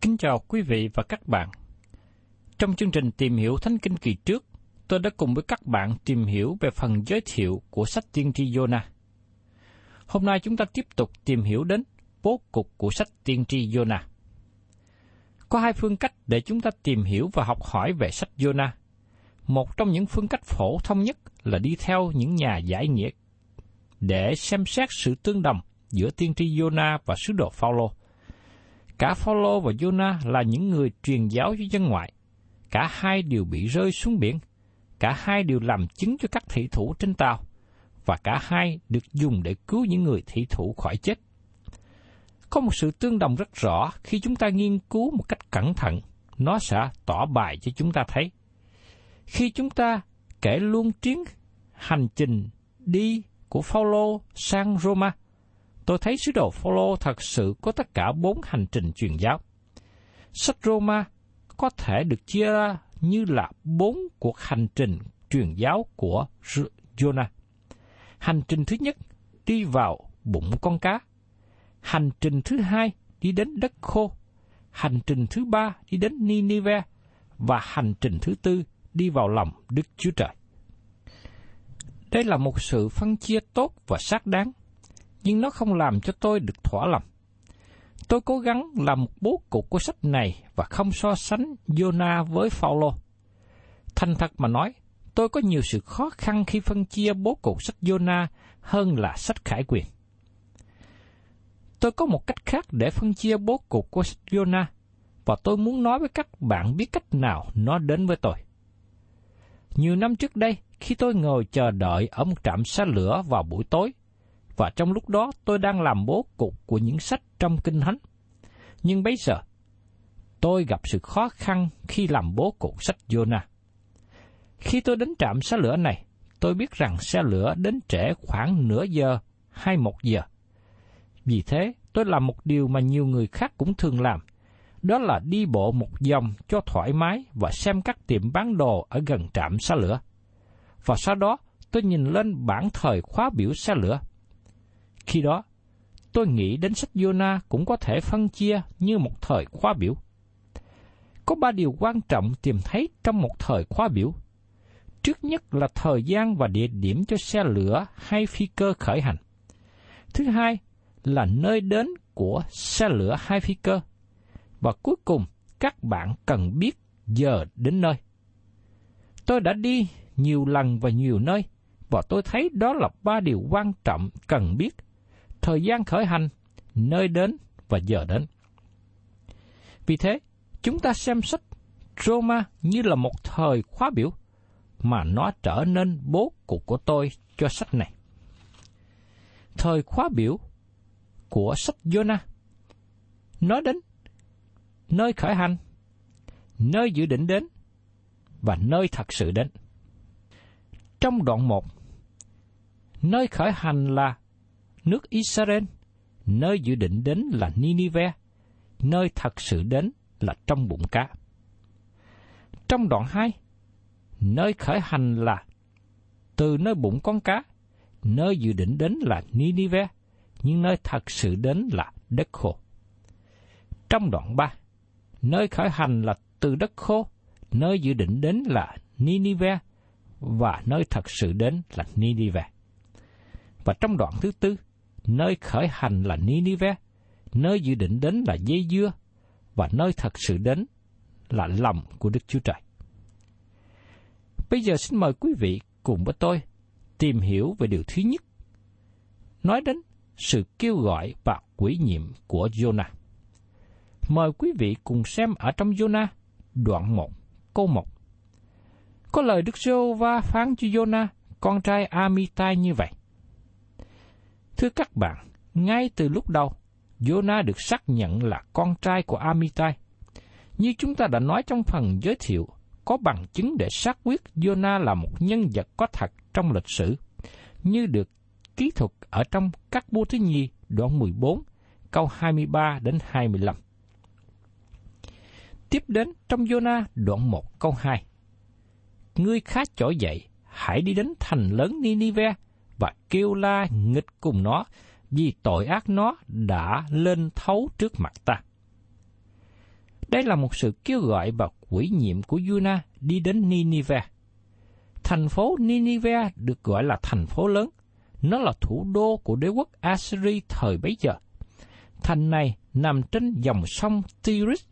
Kính chào quý vị và các bạn. Trong chương trình tìm hiểu Thánh Kinh kỳ trước, tôi đã cùng với các bạn tìm hiểu về phần giới thiệu của sách tiên tri Jonah. Hôm nay chúng ta tiếp tục tìm hiểu đến bố cục của sách tiên tri Jonah. Có hai phương cách để chúng ta tìm hiểu và học hỏi về sách Jonah. Một trong những phương cách phổ thông nhất là đi theo những nhà giải nghĩa để xem xét sự tương đồng giữa tiên tri Jonah và sứ đồ Phaolô. Cả Phaolô và Jonah là những người truyền giáo cho dân ngoại. Cả hai đều bị rơi xuống biển. Cả hai đều làm chứng cho các thị thủ trên tàu. Và cả hai được dùng để cứu những người thị thủ khỏi chết. Có một sự tương đồng rất rõ khi chúng ta nghiên cứu một cách cẩn thận, nó sẽ tỏ bài cho chúng ta thấy. Khi chúng ta kể luôn chuyến hành trình đi của Phaolô sang Roma, tôi thấy sứ đồ Phaolô thật sự có tất cả bốn hành trình truyền giáo. Sách Roma có thể được chia ra như là bốn cuộc hành trình truyền giáo của Jonah. Hành trình thứ nhất đi vào bụng con cá. Hành trình thứ hai đi đến đất khô. Hành trình thứ ba đi đến Ninive. Và hành trình thứ tư đi vào lòng Đức Chúa Trời. Đây là một sự phân chia tốt và xác đáng, nhưng nó không làm cho tôi được thỏa lòng. Tôi cố gắng làm một bố cục của sách này và không so sánh Jonah với Phaolô. Thành thật mà nói, tôi có nhiều sự khó khăn khi phân chia bố cục sách Jonah hơn là sách Khải Quyền. Tôi có một cách khác để phân chia bố cục của sách Jonah, và tôi muốn nói với các bạn biết cách nào nó đến với tôi. Nhiều năm trước đây, khi tôi ngồi chờ đợi ở một trạm xe lửa vào buổi tối, và trong lúc đó tôi đang làm bố cục của những sách trong Kinh Thánh. Nhưng bây giờ, tôi gặp sự khó khăn khi làm bố cục sách Jonah. Khi tôi đến trạm xe lửa này, tôi biết rằng xe lửa đến trễ khoảng nửa giờ hay một giờ. Vì thế, tôi làm một điều mà nhiều người khác cũng thường làm, đó là đi bộ một vòng cho thoải mái và xem các tiệm bán đồ ở gần trạm xe lửa. Và sau đó, tôi nhìn lên bảng thời khóa biểu xe lửa. Khi đó, tôi nghĩ đến sách Jonah cũng có thể phân chia như một thời khóa biểu. Có ba điều quan trọng tìm thấy trong một thời khóa biểu. Trước nhất là thời gian và địa điểm cho xe lửa hay phi cơ khởi hành. Thứ hai là nơi đến của xe lửa hay phi cơ. Và cuối cùng các bạn cần biết giờ đến nơi. Tôi đã đi nhiều lần và nhiều nơi, và tôi thấy đó là ba điều quan trọng cần biết. Thời gian khởi hành, nơi đến và giờ đến. Vì thế, chúng ta xem sách Roma như là một thời khóa biểu, mà nó trở nên bố cục của tôi cho sách này. Thời khóa biểu của sách Jonah nói đến nơi khởi hành, nơi dự định đến và nơi thật sự đến. Trong đoạn 1, nơi khởi hành là nước Israel, nơi dự định đến là Ninive, nơi thật sự đến là trong bụng cá. Trong đoạn 2, nơi khởi hành là từ nơi bụng con cá, nơi dự định đến là Ninive, nhưng nơi thật sự đến là đất khô. Trong đoạn 3, nơi khởi hành là từ đất khô, nơi dự định đến là Ninive, và nơi thật sự đến là Ninive. Và trong đoạn thứ tư, nơi khởi hành là Ninive, nơi dự định đến là dây dưa, và nơi thật sự đến là lòng của Đức Chúa Trời. Bây giờ xin mời quý vị cùng với tôi tìm hiểu về điều thứ nhất. Nói đến sự kêu gọi và quỷ nhiệm của Jonah. Mời quý vị cùng xem ở trong Jonah đoạn 1, câu 1. Có lời Đức Giô va phán cho Jonah, con trai Amitai như vậy. Thưa các bạn, ngay từ lúc đầu, Jonah được xác nhận là con trai của Amitai. Như chúng ta đã nói trong phần giới thiệu, có bằng chứng để xác quyết Jonah là một nhân vật có thật trong lịch sử, như được ký thuật ở trong các vua thứ nhi đoạn 14, câu 23 đến 25. Tiếp đến trong Jonah đoạn 1 câu 2. Ngươi khá trỗi dậy, hãy đi đến thành lớn Ninive và kêu la nghịch cùng nó, vì tội ác nó đã lên thấu trước mặt ta. Đây là một sự kêu gọi và quỷ nhiệm của Yuna đi đến Ninive. Thành phố Ninive được gọi là thành phố lớn. Nó là thủ đô của đế quốc Assyri thời bấy giờ. Thành này nằm trên dòng sông Tigris.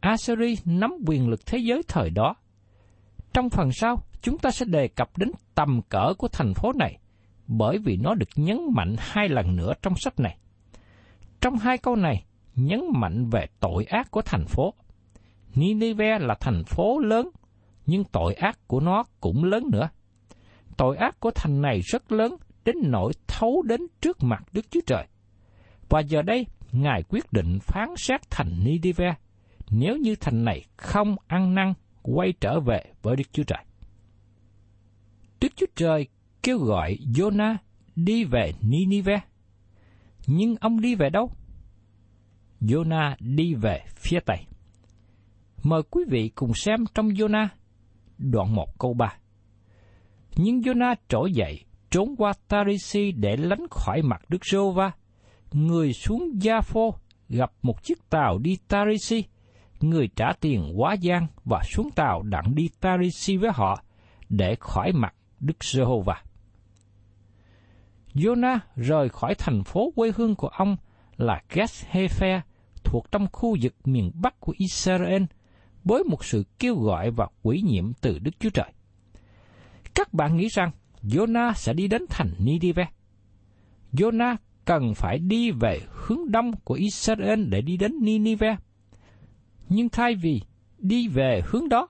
Assyri nắm quyền lực thế giới thời đó. Trong phần sau, chúng ta sẽ đề cập đến tầm cỡ của thành phố này, bởi vì nó được nhấn mạnh hai lần nữa trong sách này. Trong hai câu này, nhấn mạnh về tội ác của thành phố. Nineveh là thành phố lớn, nhưng tội ác của nó cũng lớn nữa. Tội ác của thành này rất lớn đến nỗi thấu đến trước mặt Đức Chúa Trời. Và giờ đây, Ngài quyết định phán xét thành Nineveh nếu như thành này không ăn năn quay trở về với Đức Chúa Trời. Đức Chúa Trời kêu gọi Jonah đi về Nineveh. Nhưng ông đi về đâu? Jonah đi về phía Tây. Mời quý vị cùng xem trong Jonah, đoạn 1 câu 3. Nhưng Jonah trỗi dậy, trốn qua Tarisi để lánh khỏi mặt Đức rô va Người xuống Gia-phô gặp một chiếc tàu đi Tarisi, người trả tiền quá gian và xuống tàu đặng đi Tarisi với họ để khỏi mặt Đức Giê-hô-va. Jonah rời khỏi thành phố quê hương của ông là Geth-hepher thuộc trong khu vực miền Bắc của Israel, với một sự kêu gọi và quỷ nhiệm từ Đức Chúa Trời. Các bạn nghĩ rằng Jonah sẽ đi đến thành Nidive. Jonah cần phải đi về hướng đông của Israel để đi đến Ninive. Nhưng thay vì đi về hướng đó,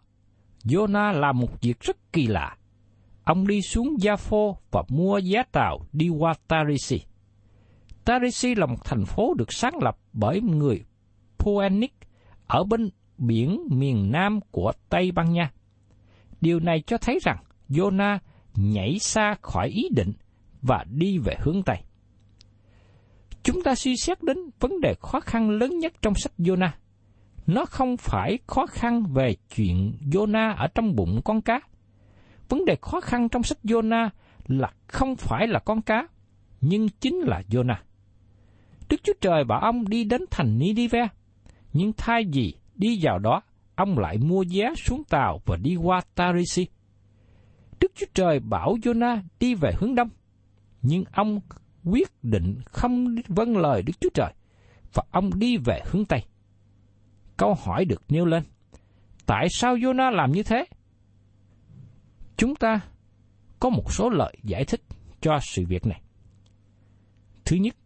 Jonah làm một việc rất kỳ lạ. Ông đi xuống Gia-phô và mua giá tàu đi qua Tarisi. Tarisi là một thành phố được sáng lập bởi người Phoenix ở bên biển miền nam của Tây Ban Nha. Điều này cho thấy rằng Jonah nhảy xa khỏi ý định và đi về hướng Tây. Chúng ta suy xét đến vấn đề khó khăn lớn nhất trong sách Jonah. Nó không phải khó khăn về chuyện Jonah ở trong bụng con cá. Vấn đề khó khăn trong sách Jonah là không phải là con cá, nhưng chính là Jonah. Đức Chúa Trời bảo ông đi đến thành Nidive, nhưng thay vì đi vào đó, ông lại mua vé xuống tàu và đi qua Tarisi. Đức Chúa Trời bảo Jonah đi về hướng đông, nhưng ông quyết định không vâng lời Đức Chúa Trời, và ông đi về hướng Tây. Câu hỏi được nêu lên. Tại sao Jonah làm như thế? Chúng ta có một số lời giải thích cho sự việc này. Thứ nhất,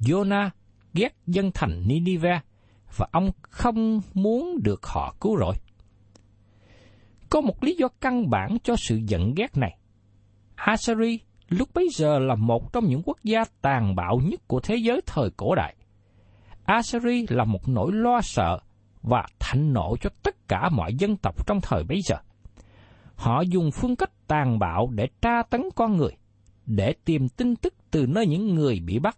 Jonah ghét dân thành Nineveh và ông không muốn được họ cứu rỗi. Có một lý do căn bản cho sự giận ghét này. Assyria lúc bấy giờ là một trong những quốc gia tàn bạo nhất của thế giới thời cổ đại. Assyri là một nỗi lo sợ và thạnh nộ cho tất cả mọi dân tộc trong thời bấy giờ. Họ dùng phương cách tàn bạo để tra tấn con người, để tìm tin tức từ nơi những người bị bắt.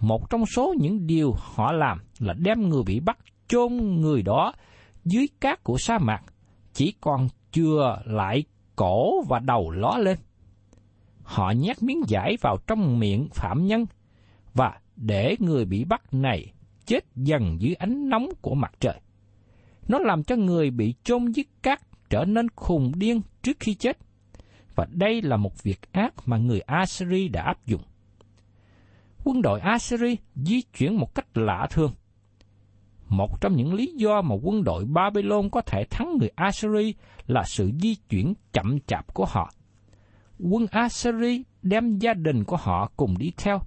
Một trong số những điều họ làm là đem người bị bắt chôn người đó dưới cát của sa mạc, chỉ còn chừa lại cổ và đầu ló lên. Họ nhét miếng giải vào trong miệng phạm nhân và để người bị bắt này chết dần dưới ánh nóng của mặt trời. Nó làm cho người bị chôn dưới cát trở nên khùng điên trước khi chết. Và đây là một việc ác mà người Assyri đã áp dụng. Quân đội Assyri di chuyển một cách lạ thường. Một trong những lý do mà quân đội Babylon có thể thắng người Assyri là sự di chuyển chậm chạp của họ. Quân Assyri đem gia đình của họ cùng đi theo.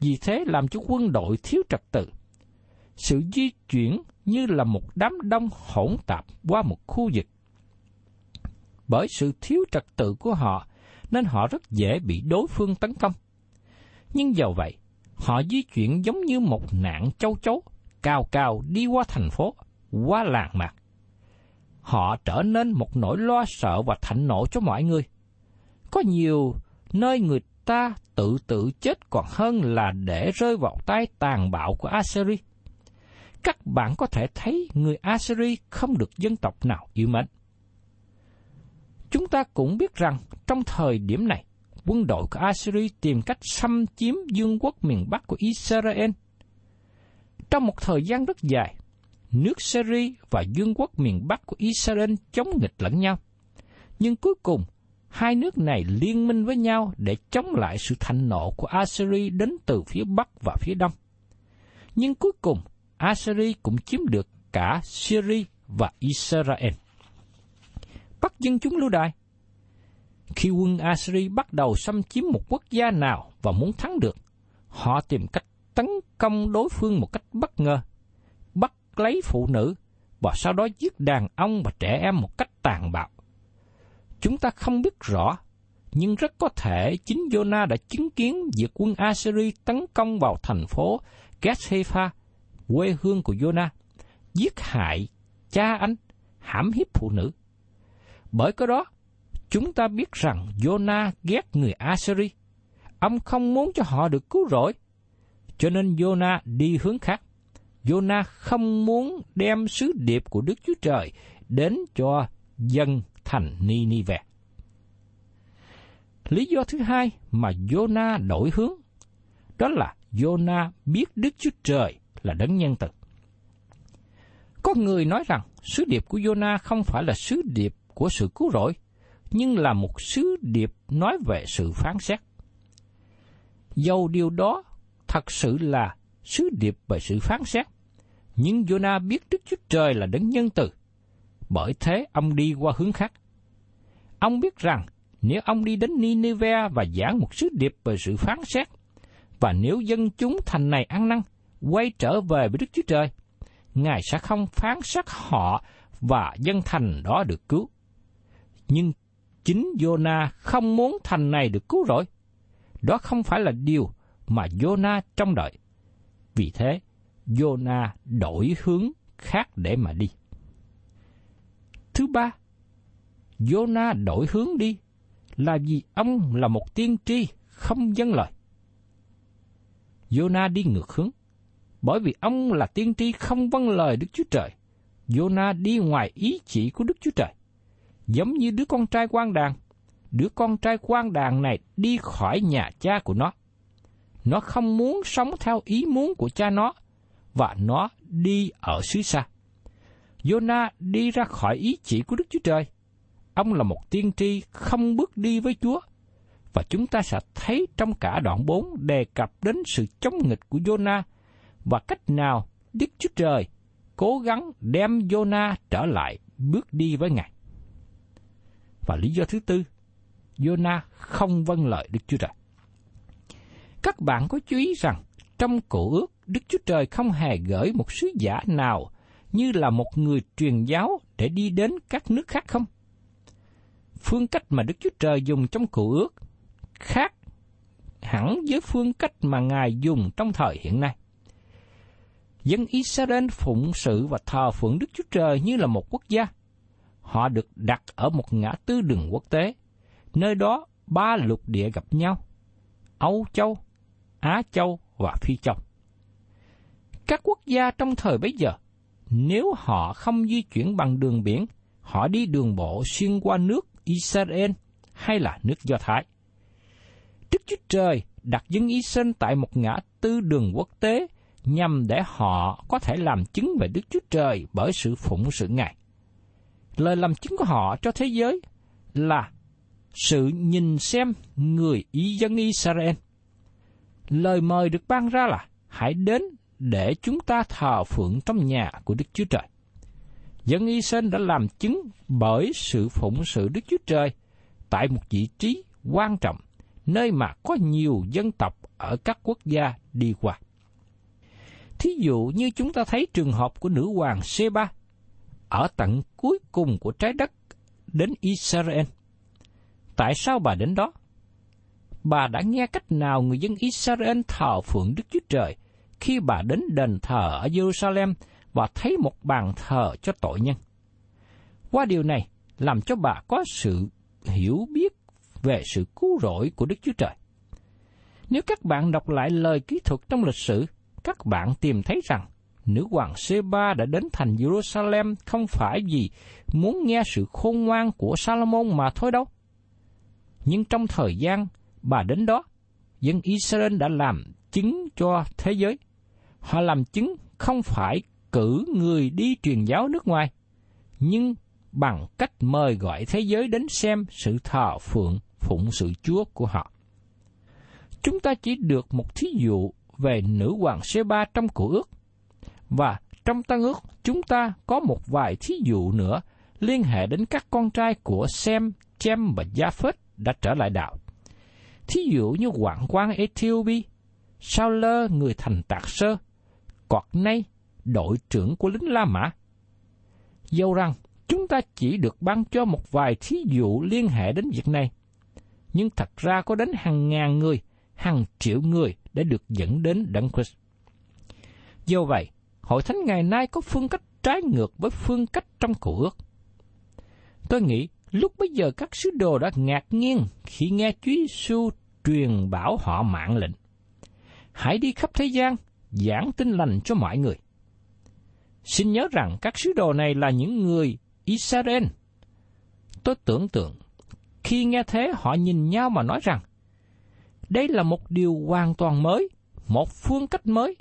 Vì thế làm cho quân đội thiếu trật tự. Sự di chuyển như là một đám đông hỗn tạp qua một khu vực bởi sự thiếu trật tự của họ nên họ rất dễ bị đối phương tấn công. Nhưng dầu vậy, họ di chuyển giống như một nạn châu chấu, cao cao đi qua thành phố, qua làng mạc. Họ trở nên một nỗi lo sợ và thạnh nộ cho mọi người. Có nhiều nơi người ta tự tử chết còn hơn là để rơi vào tay tàn bạo của Assyri. Các bạn có thể thấy người Assyri không được dân tộc nào yêu mến. Chúng ta cũng biết rằng trong thời điểm này, quân đội của Assyria tìm cách xâm chiếm dương quốc miền Bắc của Israel. Trong một thời gian rất dài, nước Syria và dương quốc miền Bắc của Israel chống nghịch lẫn nhau. Nhưng cuối cùng, hai nước này liên minh với nhau để chống lại sự thành nộ của Assyria đến từ phía Bắc và phía Đông. Nhưng cuối cùng, Assyria cũng chiếm được cả Syria và Israel bắt dân chúng lưu đày. Khi quân Assyri bắt đầu xâm chiếm một quốc gia nào và muốn thắng được, họ tìm cách tấn công đối phương một cách bất ngờ, bắt lấy phụ nữ và sau đó giết đàn ông và trẻ em một cách tàn bạo. Chúng ta không biết rõ, nhưng rất có thể chính Jonah đã chứng kiến việc quân Assyri tấn công vào thành phố Gethepha, quê hương của Jonah, giết hại cha anh, hãm hiếp phụ nữ. Bởi có đó, chúng ta biết rằng Jonah ghét người Assyri. Ông không muốn cho họ được cứu rỗi. Cho nên Jonah đi hướng khác. Jonah không muốn đem sứ điệp của Đức Chúa Trời đến cho dân thành Ninive. Lý do thứ hai mà Jonah đổi hướng, đó là Jonah biết Đức Chúa Trời là đấng nhân từ. Có người nói rằng sứ điệp của Jonah không phải là sứ điệp của sự cứu rỗi, nhưng là một sứ điệp nói về sự phán xét. Dầu điều đó thật sự là sứ điệp về sự phán xét, nhưng Jonah biết Đức Chúa Trời là đấng nhân từ, bởi thế ông đi qua hướng khác. Ông biết rằng nếu ông đi đến Nineveh và giảng một sứ điệp về sự phán xét, và nếu dân chúng thành này ăn năn, quay trở về với Đức Chúa Trời, Ngài sẽ không phán xét họ và dân thành đó được cứu nhưng chính Jonah không muốn thành này được cứu rỗi. Đó không phải là điều mà Jonah trông đợi. Vì thế, Jonah đổi hướng khác để mà đi. Thứ ba, Jonah đổi hướng đi là vì ông là một tiên tri không dân lời. Jonah đi ngược hướng, bởi vì ông là tiên tri không vâng lời Đức Chúa Trời. Jonah đi ngoài ý chỉ của Đức Chúa Trời giống như đứa con trai quan đàn. Đứa con trai quan đàn này đi khỏi nhà cha của nó. Nó không muốn sống theo ý muốn của cha nó, và nó đi ở xứ xa. Jonah đi ra khỏi ý chỉ của Đức Chúa Trời. Ông là một tiên tri không bước đi với Chúa. Và chúng ta sẽ thấy trong cả đoạn 4 đề cập đến sự chống nghịch của Jonah và cách nào Đức Chúa Trời cố gắng đem Jonah trở lại bước đi với Ngài. Và lý do thứ tư, Jonah không vâng lời Đức Chúa Trời. Các bạn có chú ý rằng, trong cổ ước, Đức Chúa Trời không hề gửi một sứ giả nào như là một người truyền giáo để đi đến các nước khác không? Phương cách mà Đức Chúa Trời dùng trong cựu ước khác hẳn với phương cách mà Ngài dùng trong thời hiện nay. Dân Israel phụng sự và thờ phượng Đức Chúa Trời như là một quốc gia. Họ được đặt ở một ngã tư đường quốc tế, nơi đó ba lục địa gặp nhau, Âu Châu, Á Châu và Phi Châu. Các quốc gia trong thời bấy giờ, nếu họ không di chuyển bằng đường biển, họ đi đường bộ xuyên qua nước Israel hay là nước Do Thái. Đức Chúa Trời đặt dân Israel tại một ngã tư đường quốc tế nhằm để họ có thể làm chứng về Đức Chúa Trời bởi sự phụng sự Ngài. Lời làm chứng của họ cho thế giới là sự nhìn xem người ý dân Israel. Lời mời được ban ra là hãy đến để chúng ta thờ phượng trong nhà của Đức Chúa Trời. Dân Israel đã làm chứng bởi sự phụng sự Đức Chúa Trời tại một vị trí quan trọng, nơi mà có nhiều dân tộc ở các quốc gia đi qua. Thí dụ như chúng ta thấy trường hợp của nữ hoàng Seba ở tận cuối cùng của trái đất đến Israel. Tại sao bà đến đó? Bà đã nghe cách nào người dân Israel thờ phượng Đức Chúa Trời khi bà đến đền thờ ở Jerusalem và thấy một bàn thờ cho tội nhân. Qua điều này, làm cho bà có sự hiểu biết về sự cứu rỗi của Đức Chúa Trời. Nếu các bạn đọc lại lời kỹ thuật trong lịch sử, các bạn tìm thấy rằng nữ hoàng Seba đã đến thành Jerusalem không phải vì muốn nghe sự khôn ngoan của Salomon mà thôi đâu. Nhưng trong thời gian bà đến đó, dân Israel đã làm chứng cho thế giới. Họ làm chứng không phải cử người đi truyền giáo nước ngoài, nhưng bằng cách mời gọi thế giới đến xem sự thờ phượng phụng sự Chúa của họ. Chúng ta chỉ được một thí dụ về nữ hoàng Sê-ba trong cổ ước, và trong tăng ước chúng ta có một vài thí dụ nữa liên hệ đến các con trai của Sem, Chem và gia phết đã trở lại đạo. Thí dụ như hoàng quan Ethiopia, Sao lơ người thành tạc sơ, Cọt nay đội trưởng của lính La Mã. Dẫu rằng chúng ta chỉ được ban cho một vài thí dụ liên hệ đến việc này, nhưng thật ra có đến hàng ngàn người, hàng triệu người đã được dẫn đến Đấng Christ. Do vậy, hội thánh ngày nay có phương cách trái ngược với phương cách trong cổ ước. Tôi nghĩ lúc bấy giờ các sứ đồ đã ngạc nhiên khi nghe Chúa Giêsu truyền bảo họ mạng lệnh. Hãy đi khắp thế gian, giảng tin lành cho mọi người. Xin nhớ rằng các sứ đồ này là những người Israel. Tôi tưởng tượng, khi nghe thế họ nhìn nhau mà nói rằng, đây là một điều hoàn toàn mới, một phương cách mới.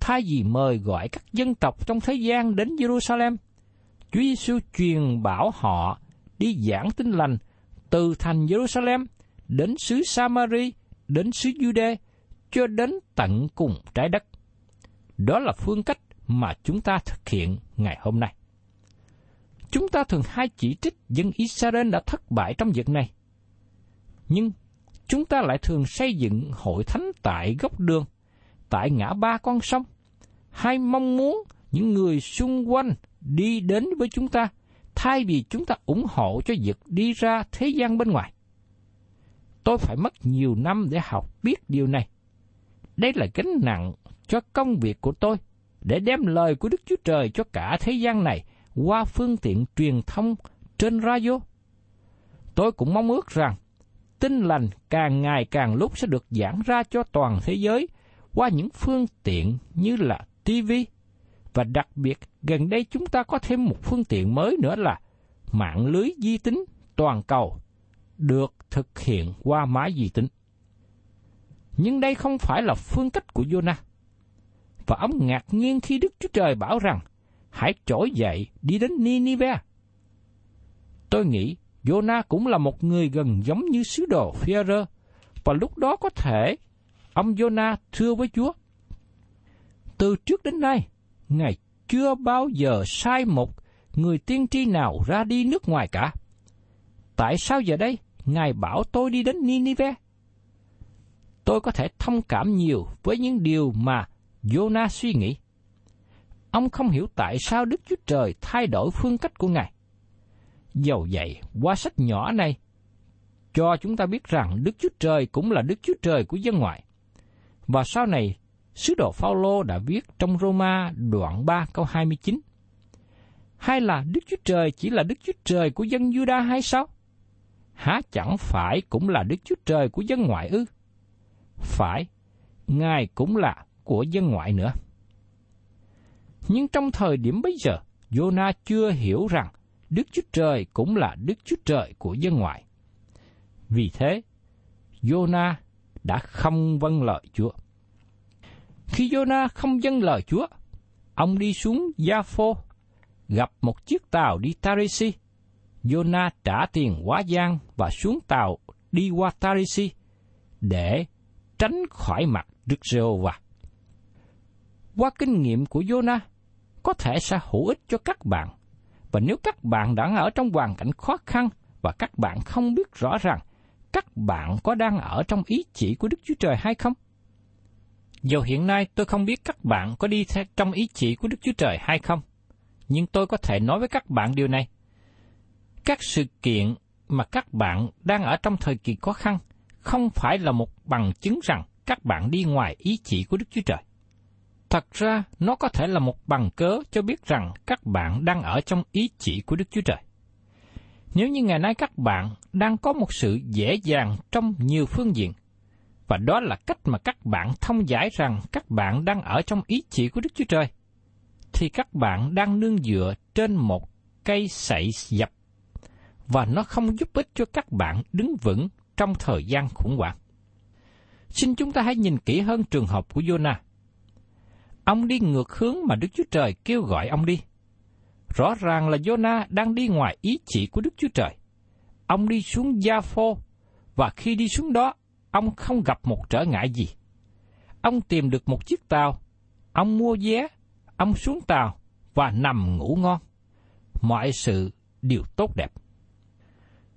Thay vì mời gọi các dân tộc trong thế gian đến Jerusalem, Chúa Giêsu truyền bảo họ đi giảng tin lành từ thành Jerusalem đến xứ Samari, đến xứ Jude, cho đến tận cùng trái đất. Đó là phương cách mà chúng ta thực hiện ngày hôm nay. Chúng ta thường hay chỉ trích dân Israel đã thất bại trong việc này. Nhưng chúng ta lại thường xây dựng hội thánh tại góc đường, tại ngã ba con sông, hay mong muốn những người xung quanh đi đến với chúng ta, thay vì chúng ta ủng hộ cho việc đi ra thế gian bên ngoài. Tôi phải mất nhiều năm để học biết điều này. Đây là gánh nặng cho công việc của tôi, để đem lời của Đức Chúa Trời cho cả thế gian này qua phương tiện truyền thông trên radio. Tôi cũng mong ước rằng tin lành càng ngày càng lúc sẽ được giảng ra cho toàn thế giới qua những phương tiện như là TV và đặc biệt, gần đây chúng ta có thêm một phương tiện mới nữa là mạng lưới di tính toàn cầu được thực hiện qua máy di tính. Nhưng đây không phải là phương cách của Jonah và ông ngạc nhiên khi Đức Chúa Trời bảo rằng hãy trỗi dậy đi đến Ninive. Tôi nghĩ Jonah cũng là một người gần giống như sứ đồ Phi-rơ và lúc đó có thể ông Jonah thưa với Chúa Từ trước đến nay, Ngài chưa bao giờ sai một người tiên tri nào ra đi nước ngoài cả. Tại sao giờ đây Ngài bảo tôi đi đến Ninive? Tôi có thể thông cảm nhiều với những điều mà Jonah suy nghĩ. Ông không hiểu tại sao Đức Chúa Trời thay đổi phương cách của Ngài. Dầu vậy, qua sách nhỏ này, cho chúng ta biết rằng Đức Chúa Trời cũng là Đức Chúa Trời của dân ngoại. Và sau này, sứ đồ Phaolô đã viết trong Roma đoạn 3 câu 29. Hay là Đức Chúa Trời chỉ là Đức Chúa Trời của dân Juda hay sao? Há chẳng phải cũng là Đức Chúa Trời của dân ngoại ư? Phải, Ngài cũng là của dân ngoại nữa. Nhưng trong thời điểm bây giờ, Jonah chưa hiểu rằng Đức Chúa Trời cũng là Đức Chúa Trời của dân ngoại. Vì thế, Jonah đã không vâng lời Chúa. Khi Jonah không vâng lời Chúa, ông đi xuống Gia-phô, gặp một chiếc tàu đi Tarisi. Jonah trả tiền quá gian và xuống tàu đi qua Tarisi để tránh khỏi mặt Đức Giê-hô-va. Qua kinh nghiệm của Jonah, có thể sẽ hữu ích cho các bạn. Và nếu các bạn đang ở trong hoàn cảnh khó khăn và các bạn không biết rõ rằng các bạn có đang ở trong ý chỉ của Đức Chúa Trời hay không? Dù hiện nay tôi không biết các bạn có đi theo trong ý chỉ của Đức Chúa Trời hay không, nhưng tôi có thể nói với các bạn điều này. Các sự kiện mà các bạn đang ở trong thời kỳ khó khăn không phải là một bằng chứng rằng các bạn đi ngoài ý chỉ của Đức Chúa Trời. Thật ra, nó có thể là một bằng cớ cho biết rằng các bạn đang ở trong ý chỉ của Đức Chúa Trời. Nếu như ngày nay các bạn đang có một sự dễ dàng trong nhiều phương diện, và đó là cách mà các bạn thông giải rằng các bạn đang ở trong ý chỉ của Đức Chúa Trời, thì các bạn đang nương dựa trên một cây sậy dập, và nó không giúp ích cho các bạn đứng vững trong thời gian khủng hoảng. Xin chúng ta hãy nhìn kỹ hơn trường hợp của Jonah. Ông đi ngược hướng mà Đức Chúa Trời kêu gọi ông đi. Rõ ràng là Jonah đang đi ngoài ý chỉ của Đức Chúa Trời. Ông đi xuống Gia Phô, và khi đi xuống đó, ông không gặp một trở ngại gì. Ông tìm được một chiếc tàu, ông mua vé, ông xuống tàu và nằm ngủ ngon. Mọi sự đều tốt đẹp.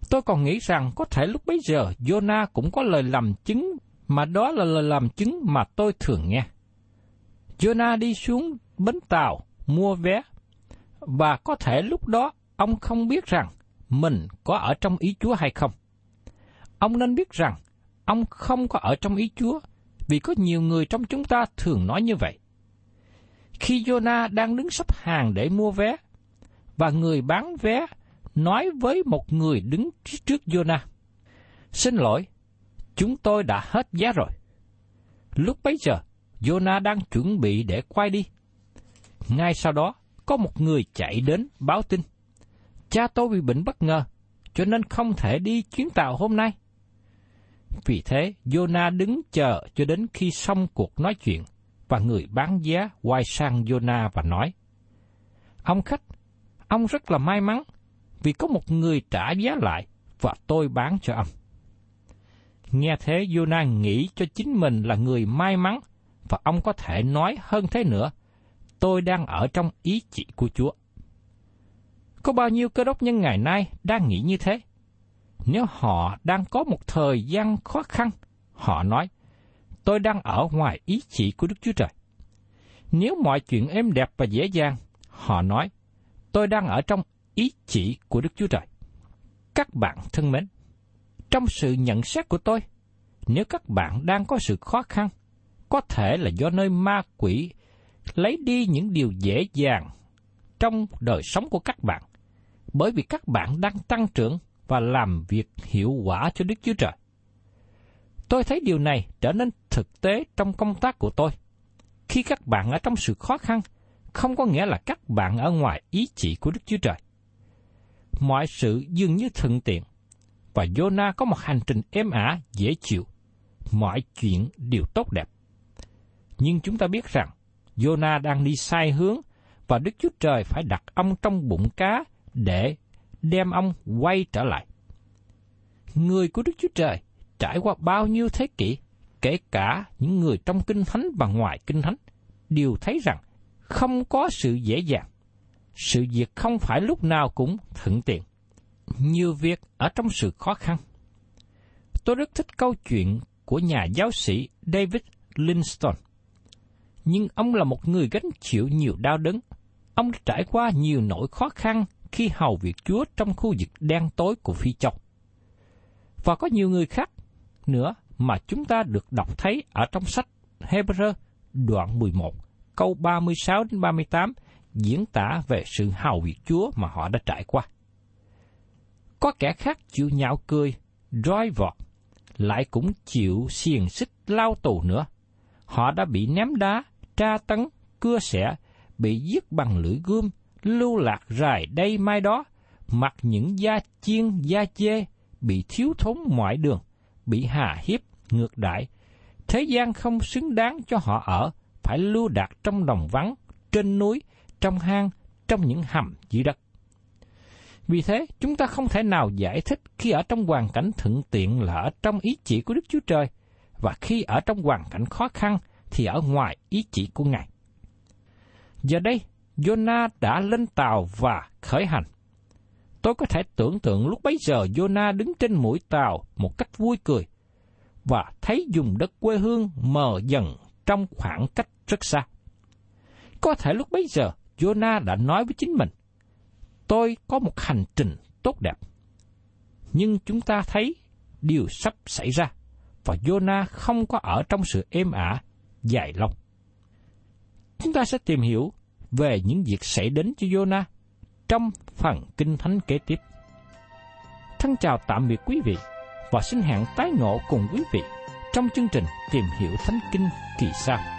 Tôi còn nghĩ rằng có thể lúc bấy giờ Jonah cũng có lời làm chứng, mà đó là lời làm chứng mà tôi thường nghe. Jonah đi xuống bến tàu mua vé, và có thể lúc đó ông không biết rằng mình có ở trong ý Chúa hay không. Ông nên biết rằng ông không có ở trong ý Chúa, vì có nhiều người trong chúng ta thường nói như vậy. Khi Jonah đang đứng sắp hàng để mua vé, và người bán vé nói với một người đứng trước Jonah, Xin lỗi, chúng tôi đã hết giá rồi. Lúc bấy giờ, Jonah đang chuẩn bị để quay đi. Ngay sau đó, có một người chạy đến báo tin. Cha tôi bị bệnh bất ngờ, cho nên không thể đi chuyến tàu hôm nay. Vì thế, Jonah đứng chờ cho đến khi xong cuộc nói chuyện, và người bán giá quay sang Jonah và nói, Ông khách, ông rất là may mắn, vì có một người trả giá lại, và tôi bán cho ông. Nghe thế, Jonah nghĩ cho chính mình là người may mắn, và ông có thể nói hơn thế nữa, tôi đang ở trong ý chỉ của Chúa. Có bao nhiêu cơ đốc nhân ngày nay đang nghĩ như thế? Nếu họ đang có một thời gian khó khăn, họ nói, tôi đang ở ngoài ý chỉ của Đức Chúa Trời. Nếu mọi chuyện êm đẹp và dễ dàng, họ nói, tôi đang ở trong ý chỉ của Đức Chúa Trời. Các bạn thân mến, trong sự nhận xét của tôi, nếu các bạn đang có sự khó khăn, có thể là do nơi ma quỷ lấy đi những điều dễ dàng trong đời sống của các bạn, bởi vì các bạn đang tăng trưởng và làm việc hiệu quả cho Đức Chúa Trời. Tôi thấy điều này trở nên thực tế trong công tác của tôi. Khi các bạn ở trong sự khó khăn, không có nghĩa là các bạn ở ngoài ý chỉ của Đức Chúa Trời. Mọi sự dường như thuận tiện, và Jonah có một hành trình êm ả, dễ chịu. Mọi chuyện đều tốt đẹp. Nhưng chúng ta biết rằng, Jonah đang đi sai hướng, và Đức Chúa Trời phải đặt ông trong bụng cá để đem ông quay trở lại. Người của Đức Chúa Trời trải qua bao nhiêu thế kỷ, kể cả những người trong kinh thánh và ngoài kinh thánh, đều thấy rằng không có sự dễ dàng. Sự việc không phải lúc nào cũng thuận tiện. Nhiều việc ở trong sự khó khăn. Tôi rất thích câu chuyện của nhà giáo sĩ David Livingstone. Nhưng ông là một người gánh chịu nhiều đau đớn. Ông đã trải qua nhiều nỗi khó khăn khi hầu việc Chúa trong khu vực đen tối của Phi Châu. Và có nhiều người khác nữa mà chúng ta được đọc thấy ở trong sách Hebrew đoạn 11, câu 36 đến 38 diễn tả về sự hào việc Chúa mà họ đã trải qua. Có kẻ khác chịu nhạo cười, roi vọt, lại cũng chịu xiềng xích lao tù nữa. Họ đã bị ném đá, tra tấn, cưa xẻ, bị giết bằng lưỡi gươm, lưu lạc rài đây mai đó, mặc những da chiên, da chê, bị thiếu thốn mọi đường, bị hà hiếp, ngược đại. Thế gian không xứng đáng cho họ ở, phải lưu đạt trong đồng vắng, trên núi, trong hang, trong những hầm dưới đất. Vì thế, chúng ta không thể nào giải thích khi ở trong hoàn cảnh thuận tiện là ở trong ý chỉ của Đức Chúa Trời, và khi ở trong hoàn cảnh khó khăn thì ở ngoài ý chỉ của Ngài. Giờ đây, Jonah đã lên tàu và khởi hành. Tôi có thể tưởng tượng lúc bấy giờ Jonah đứng trên mũi tàu một cách vui cười và thấy dùng đất quê hương mờ dần trong khoảng cách rất xa. Có thể lúc bấy giờ Jonah đã nói với chính mình, tôi có một hành trình tốt đẹp. Nhưng chúng ta thấy điều sắp xảy ra và Jonah không có ở trong sự êm ả dài lâu. Chúng ta sẽ tìm hiểu về những việc xảy đến cho Jonah trong phần Kinh Thánh kế tiếp. Thân chào tạm biệt quý vị và xin hẹn tái ngộ cùng quý vị trong chương trình Tìm hiểu Thánh Kinh kỳ sau.